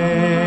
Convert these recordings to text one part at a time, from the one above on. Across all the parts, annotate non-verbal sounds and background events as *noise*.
Dominus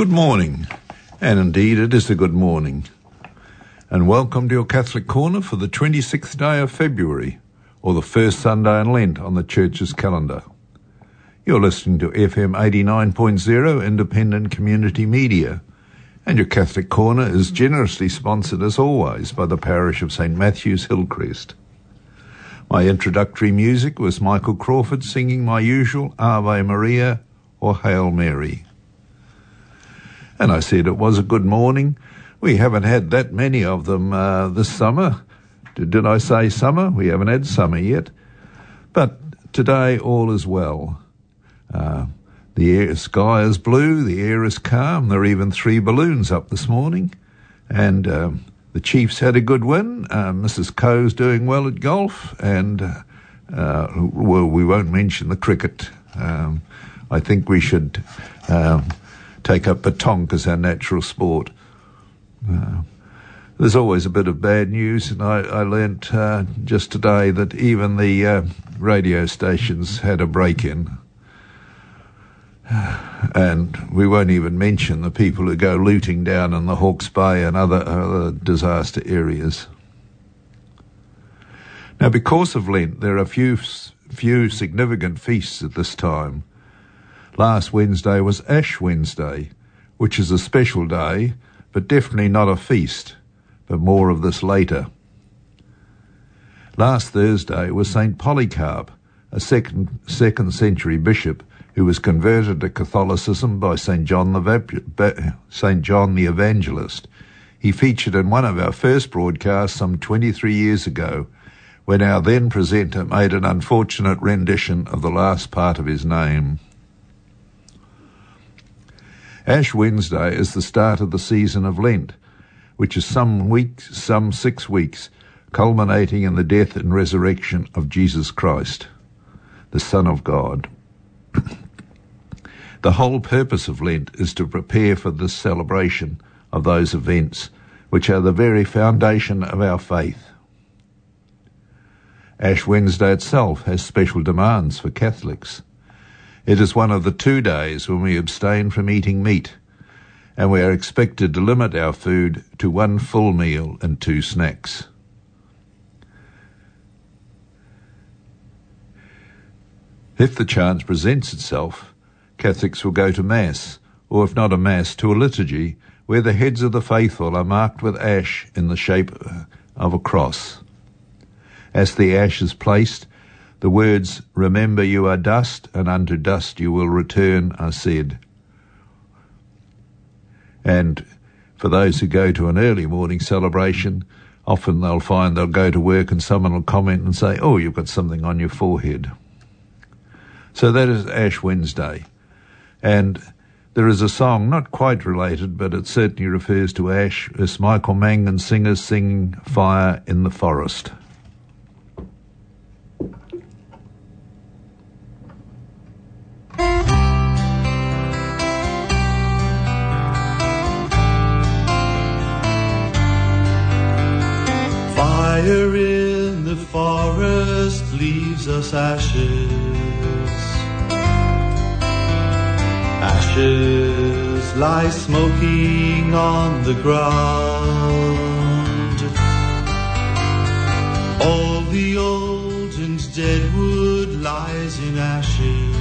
good morning. And indeed, it is a good morning. And welcome to your Catholic Corner for the 26th day of February, or the first Sunday in Lent on the Church's calendar. You're listening to FM 89.0 Independent Community Media, and your Catholic Corner is generously sponsored as always by the parish of St. Matthew's Hillcrest. My introductory music was Michael Crawford singing my usual Ave Maria or Hail Mary. And I said it was a good morning. We haven't had that many of them uh, this summer. Did, did I say summer? We haven't had summer yet. But today all is well. Uh, the air, sky is blue, the air is calm. There are even three balloons up this morning. And um, the Chiefs had a good win. Uh, Mrs. Ko's doing well at golf. And, uh, uh, well, we won't mention the cricket. Um, I think we should um, take up petanque as our natural sport. Uh, there's always a bit of bad news, and I, I learnt uh, just today that even the uh, radio stations had a break in. *sighs* And we won't even mention the people who go looting down in the Hawke's Bay and other, other disaster areas. Now, because of Lent, there are few, few significant feasts at this time. Last Wednesday was Ash Wednesday, which is a special day, but definitely not a feast, but more of this later. Last Thursday was St. Polycarp, a second, second century bishop who was converted to Catholicism by St. John the, St. John the Evangelist. He featured in one of our first broadcasts some 23 years ago when our then presenter made an unfortunate rendition of the last part of his name. Ash Wednesday is the start of the season of Lent, which is some weeks, some six weeks, culminating in the death and resurrection of Jesus Christ, the Son of God. *coughs* the whole purpose of Lent is to prepare for this celebration of those events, which are the very foundation of our faith. Ash Wednesday itself has special demands for Catholics. It is one of the two days when we abstain from eating meat, and we are expected to limit our food to one full meal and two snacks. If the chance presents itself, Catholics will go to Mass, or if not a Mass, to a liturgy where the heads of the faithful are marked with ash in the shape of a cross. As the ash is placed, the words, Remember you are dust, and unto dust you will return, are said. And for those who go to an early morning celebration, often they'll find they'll go to work and someone will comment and say, Oh, you've got something on your forehead. So that is Ash Wednesday. And there is a song, not quite related, but it certainly refers to ash. It's Michael Mangan singers singing Fire in the Forest. Ashes. Ashes lie smoking on the ground. All the old and dead wood lies in ashes.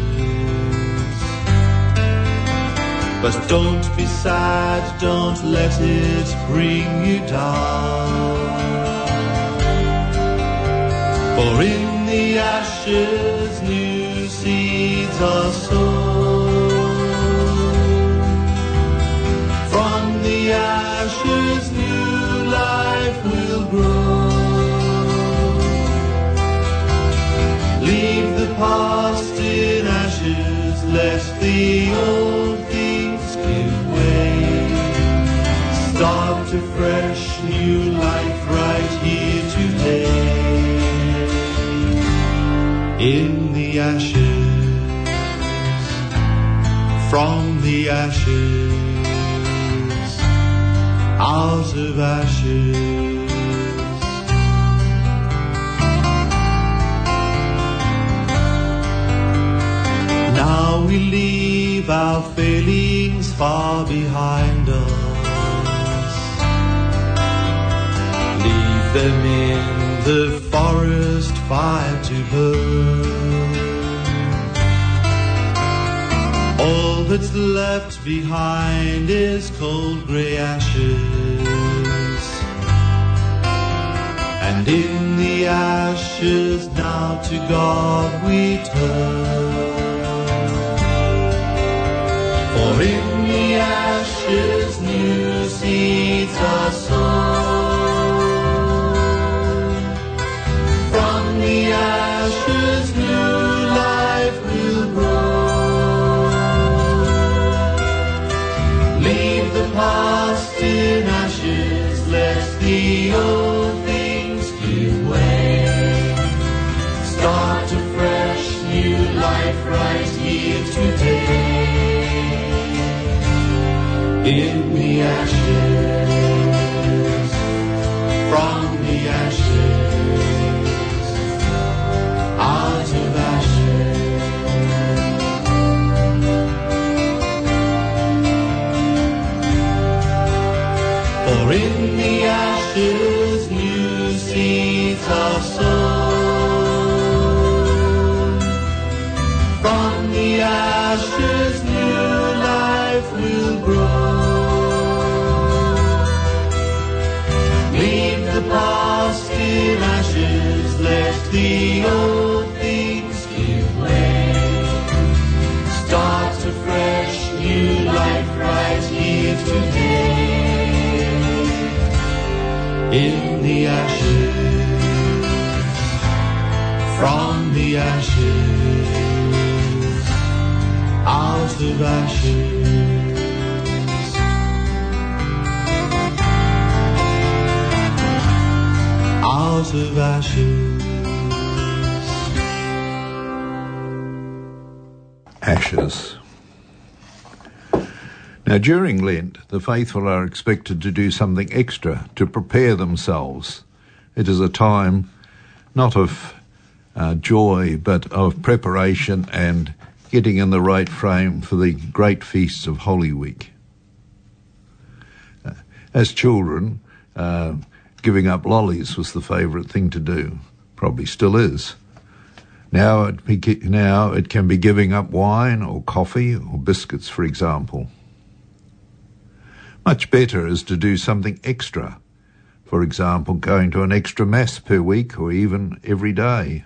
But don't be sad, don't let it bring you down. For in the ashes new seeds are sown. From the ashes new life will grow. Leave the past from the ashes, out of ashes. Now we leave our failings far behind us. Leave them in the forest fire to burn. That's left behind is cold grey ashes. And in the ashes now to God we turn. For in the ashes ashes, out of ashes. Out of ashes. ashes. Now, during Lent, the faithful are expected to do something extra to prepare themselves. It is a time not of uh, joy, but of preparation and getting in the right frame for the great feasts of Holy Week. Uh, as children, uh, giving up lollies was the favourite thing to do, probably still is. Now it, now it can be giving up wine or coffee or biscuits, for example. Much better is to do something extra. For example, going to an extra mass per week or even every day.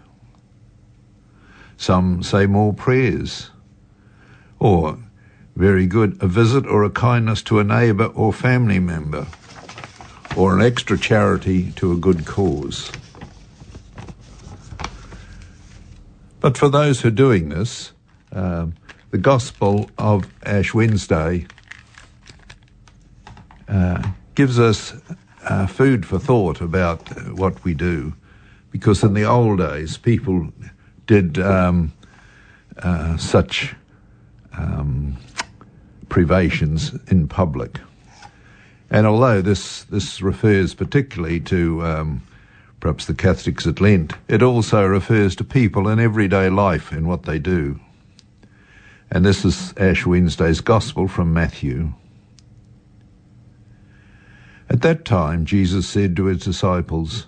Some say more prayers. Or, very good, a visit or a kindness to a neighbour or family member. Or an extra charity to a good cause. But for those who are doing this, um, the Gospel of Ash Wednesday uh, gives us uh, food for thought about what we do. Because in the old days, people did um, uh, such um, privations in public. And although this, this refers particularly to um, perhaps the Catholics at Lent, it also refers to people in everyday life in what they do. And this is Ash Wednesday's Gospel from Matthew. At that time, Jesus said to his disciples,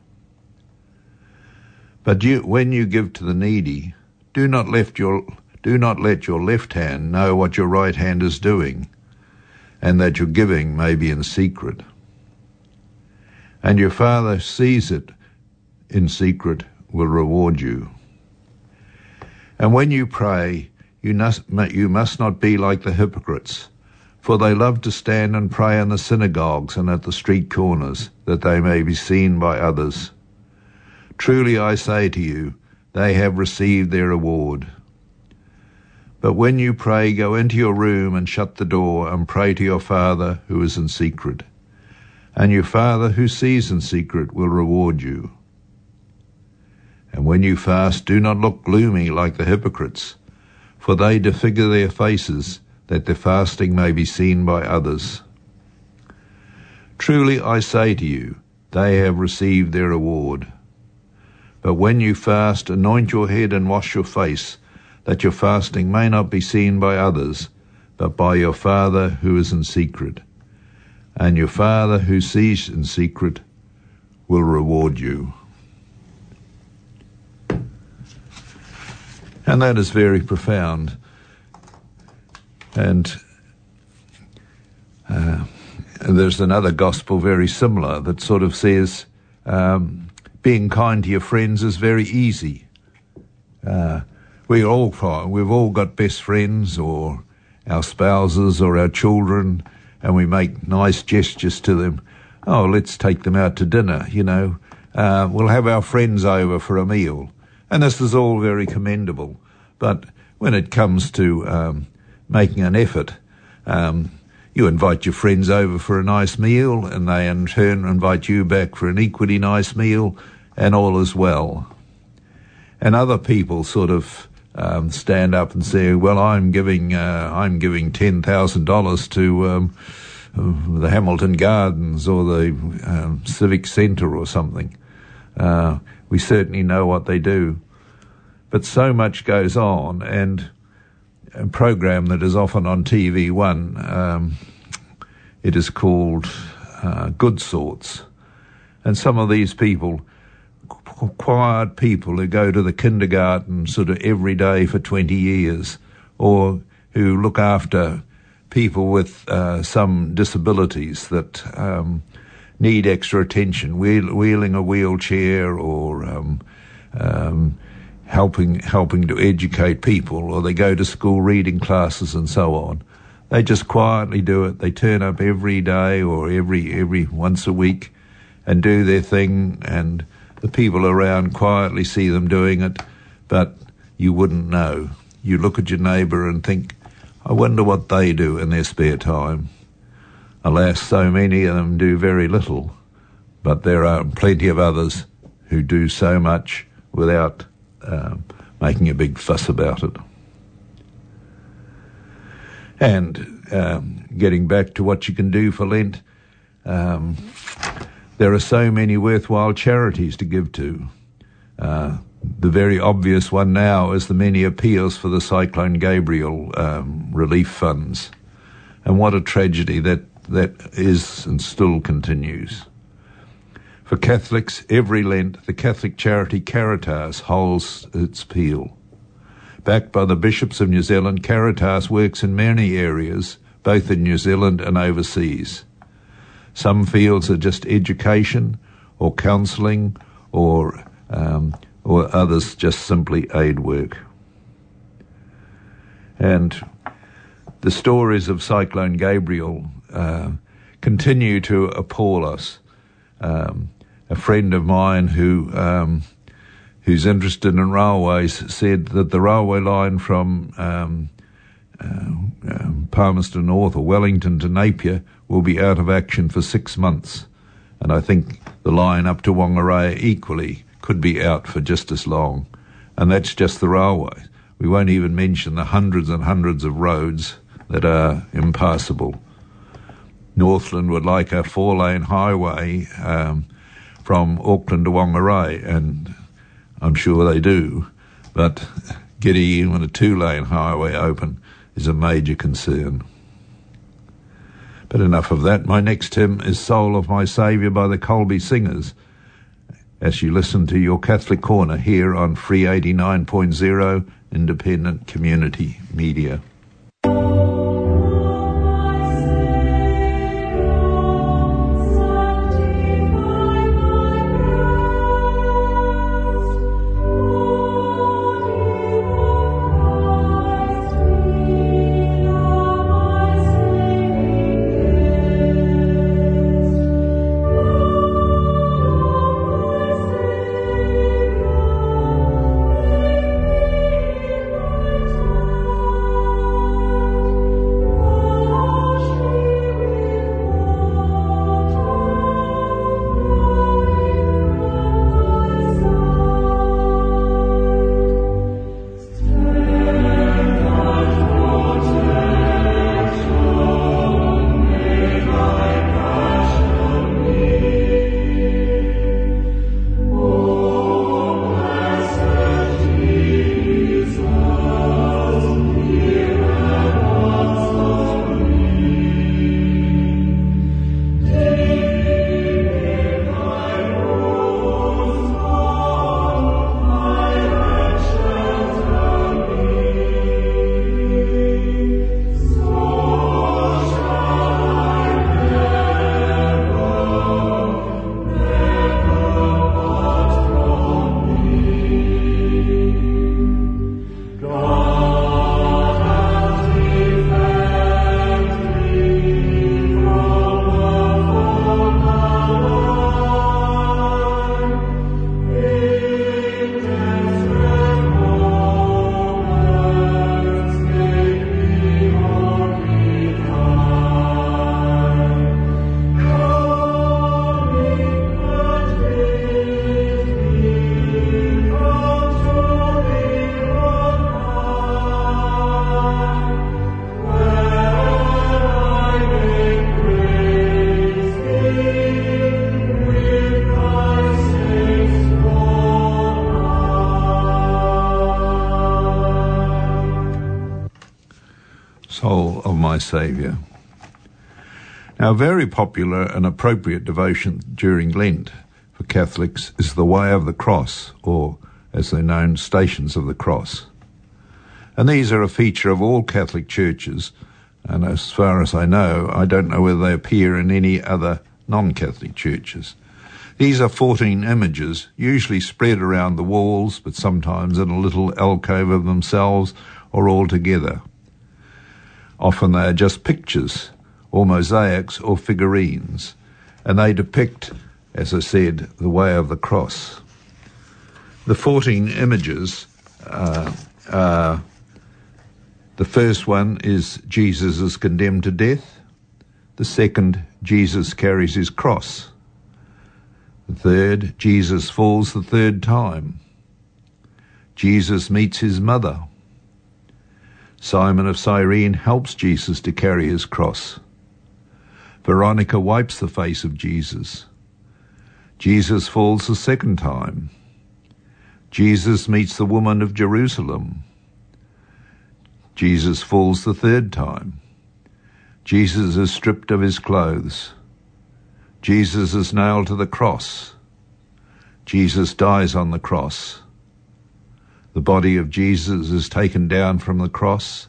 But you, when you give to the needy, do not let your do not let your left hand know what your right hand is doing, and that your giving may be in secret. And your Father sees it in secret will reward you. And when you pray, you must, you must not be like the hypocrites, for they love to stand and pray in the synagogues and at the street corners, that they may be seen by others. Truly I say to you, they have received their reward. But when you pray, go into your room and shut the door and pray to your Father who is in secret. And your Father who sees in secret will reward you. And when you fast, do not look gloomy like the hypocrites, for they disfigure their faces, that their fasting may be seen by others. Truly I say to you, they have received their reward. But when you fast, anoint your head and wash your face, that your fasting may not be seen by others, but by your Father who is in secret. And your Father who sees in secret will reward you. And that is very profound. And, uh, there's another gospel very similar that sort of says um, being kind to your friends is very easy. Uh, we all we've all got best friends or our spouses or our children, and we make nice gestures to them. Oh, let's take them out to dinner. You know, uh, we'll have our friends over for a meal, and this is all very commendable. But when it comes to um, making an effort, um, you invite your friends over for a nice meal, and they in turn invite you back for an equally nice meal, and all is well. And other people sort of um, stand up and say, "Well, I'm giving uh, I'm giving ten thousand dollars to um, the Hamilton Gardens or the um, Civic Centre or something." Uh, we certainly know what they do, but so much goes on, and program that is often on TV One. Um, it is called uh, Good Sorts, and some of these people quiet people who go to the kindergarten sort of every day for 20 years or who look after people with uh, some disabilities that um, need extra attention, wheel, wheeling a wheelchair or um, um, helping helping to educate people, or they go to school reading classes and so on. They just quietly do it. They turn up every day or every every once a week and do their thing and the people around quietly see them doing it, but you wouldn't know. You look at your neighbour and think, I wonder what they do in their spare time. Alas, so many of them do very little, but there are plenty of others who do so much without um, making a big fuss about it. And um, getting back to what you can do for Lent, um, there are so many worthwhile charities to give to. Uh, the very obvious one now is the many appeals for the Cyclone Gabrielle um, relief funds. And what a tragedy that, that is and still continues. For Catholics, every Lent, the Catholic charity Caritas holds its peal. Backed by the bishops of New Zealand, Caritas works in many areas, both in New Zealand and overseas. Some fields are just education or counselling or um, or others just simply aid work. And the stories of Cyclone Gabrielle uh, continue to appall us. Um, a friend of mine who um, who's interested in railways said that the railway line from um, uh, um, Palmerston North or Wellington to Napier will be out of action for six months. And I think the line up to Whangarei equally could be out for just as long. And that's just the railway. We won't even mention the hundreds and hundreds of roads that are impassable. Northland would like a four lane highway um, from Auckland to Whangarei, and I'm sure they do. But getting even a two lane highway open is a major concern. But enough of that. My next hymn is Soul of My Saviour by the Colby Singers. As you listen to your Catholic Corner here on Free 89.0 Independent Community Media. Saviour. Now, a very popular and appropriate devotion during Lent for Catholics is the Way of the Cross, or as they're known, Stations of the Cross. And these are a feature of all Catholic churches, and as far as I know, I don't know whether they appear in any other non Catholic churches. These are 14 images, usually spread around the walls, but sometimes in a little alcove of themselves or all together. Often they are just pictures, or mosaics, or figurines, and they depict, as I said, the way of the cross. The 14 images uh, are the first one is Jesus is condemned to death. The second, Jesus carries his cross. The third, Jesus falls the third time. Jesus meets his mother. Simon of Cyrene helps Jesus to carry his cross. Veronica wipes the face of Jesus. Jesus falls the second time. Jesus meets the woman of Jerusalem. Jesus falls the third time. Jesus is stripped of his clothes. Jesus is nailed to the cross. Jesus dies on the cross. The body of Jesus is taken down from the cross,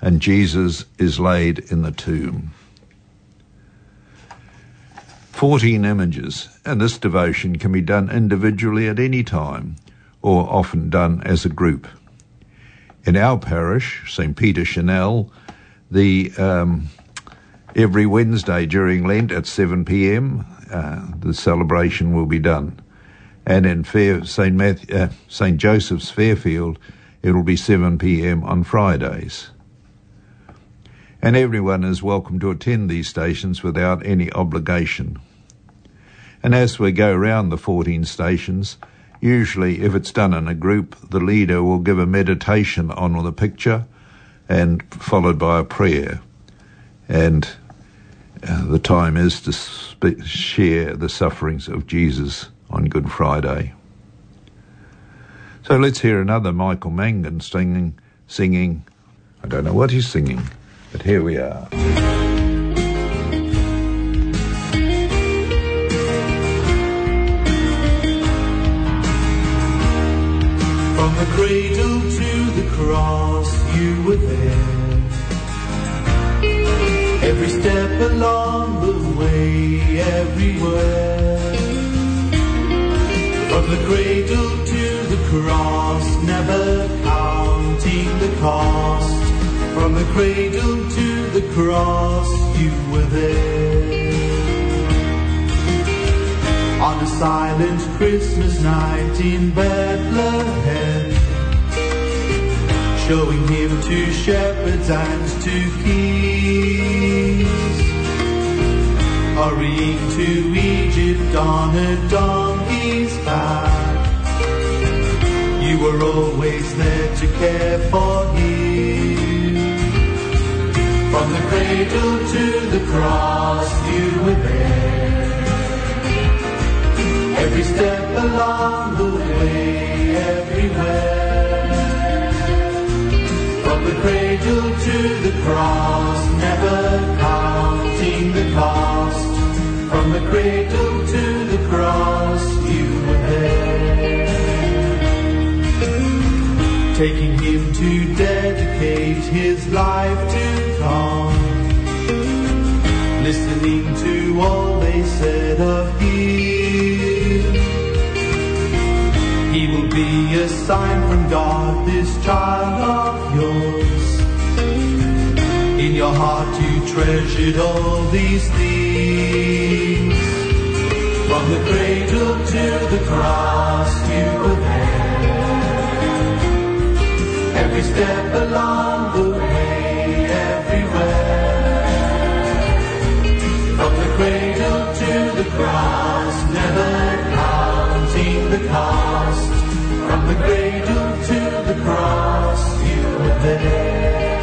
and Jesus is laid in the tomb. 14 images, and this devotion can be done individually at any time, or often done as a group. In our parish, St. Peter Chanel, the um, every Wednesday during Lent at 7 p.m. Uh, the celebration will be done and in Fair, St. Matthew, uh, St. Joseph's Fairfield, it'll be 7 p.m. on Fridays. And everyone is welcome to attend these stations without any obligation. And as we go around the 14 stations, usually if it's done in a group, the leader will give a meditation on the picture and followed by a prayer. And uh, the time is to share the sufferings of Jesus on Good Friday. So let's hear another Michael Mangan singing, singing. I don't know what he's singing, but here we are. From the cradle to the cross, you were there. Every step along the way, everywhere. From the cradle to the cross, never counting the cost. From the cradle to the cross, you were there. On a silent Christmas night in Bethlehem, showing him to shepherds and to kings. Hurrying to Egypt on a donkey's back. You were always there to care for him. From the cradle to the cross, you were there. Every step along the way, everywhere. From the cradle to the cross, never Taking him to dedicate his life to God. Listening to all they said of him. He will be a sign from God, this child of yours. In your heart you treasured all these things. From the cradle to the cross you were there. Every step along the way, everywhere. From the cradle to the cross, never counting the cost. From the cradle to the cross, you were there.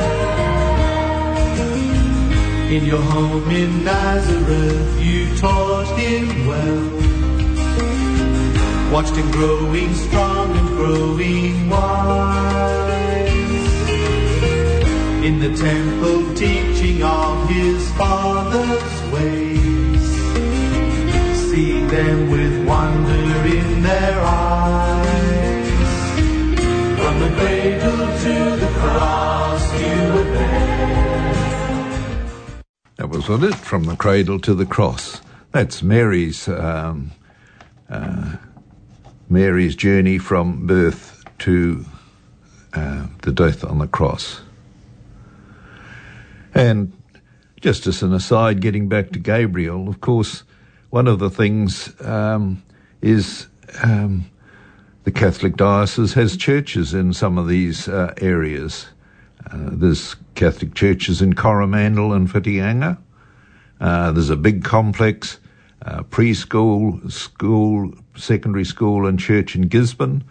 In your home in Nazareth, you taught him well. Watched him growing strong and growing wise. In the temple teaching of his father's ways. See them with wonder in their eyes. From the cradle to the cross you were there. That was what it, from the cradle to the cross. That's Mary's um, uh, Mary's journey from birth to uh, the death on the cross. And just as an aside, getting back to Gabrielle, of course, one of the things um, is um, the Catholic diocese has churches in some of these uh, areas. Uh, there's Catholic churches in Coromandel and Whitianga. Uh, there's a big complex, uh, preschool, school, secondary school, and church in Gisborne.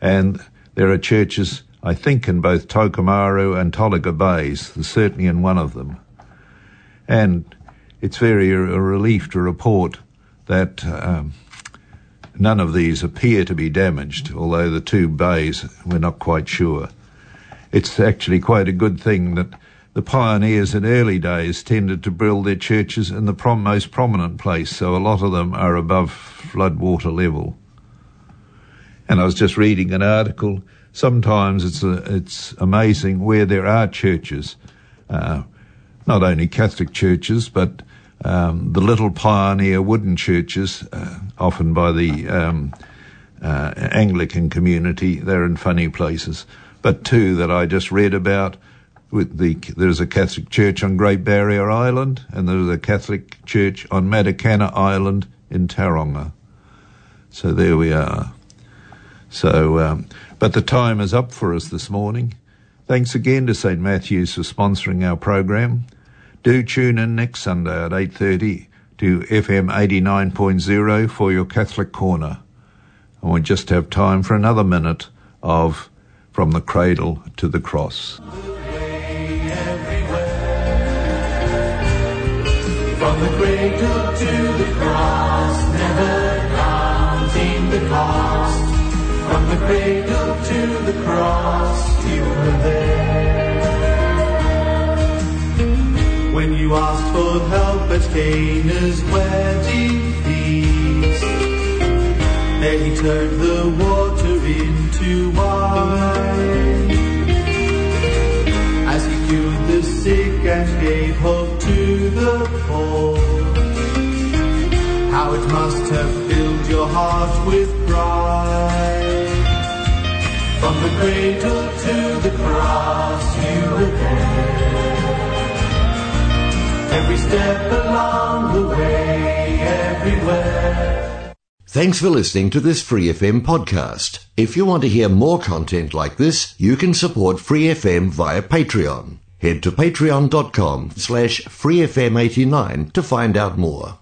And there are churches I think in both Tokomaru and Tolaga Bays, certainly in one of them. And it's very a, relief to report that um, none of these appear to be damaged, although the two bays we're not quite sure. It's actually quite a good thing that the pioneers in early days tended to build their churches in the prom- most prominent place, so a lot of them are above floodwater level. And I was just reading an article sometimes it's a, it's amazing where there are churches, uh, not only Catholic churches, but um, the little pioneer wooden churches, uh, often by the um, uh, Anglican community. They're in funny places. But two that I just read about. With the, there's a Catholic church on Great Barrier Island, and there's a Catholic church on Matakana Island in Tauranga. So there we are. So, um, but the time is up for us this morning. Thanks again to St Matthew's for sponsoring our program. Do tune in next Sunday at 8:30 to FM 89.0 for your Catholic corner. And we just have time for another minute of From the Cradle to the Cross. From the cradle to the cross, never counting the cost. From the cradle to the cross, you were there. When you asked for help at Cana's wedding feast, there he turned the water into wine. As he cured the sick and gave hope to the poor. How it must have filled your heart with pride. From the cradle to the cross, you were there. Every step along the way, everywhere. Thanks for listening to this Free FM podcast. If you want to hear more content like this, you can support Free FM via Patreon. Head to patreon.com slash freefm89 to find out more.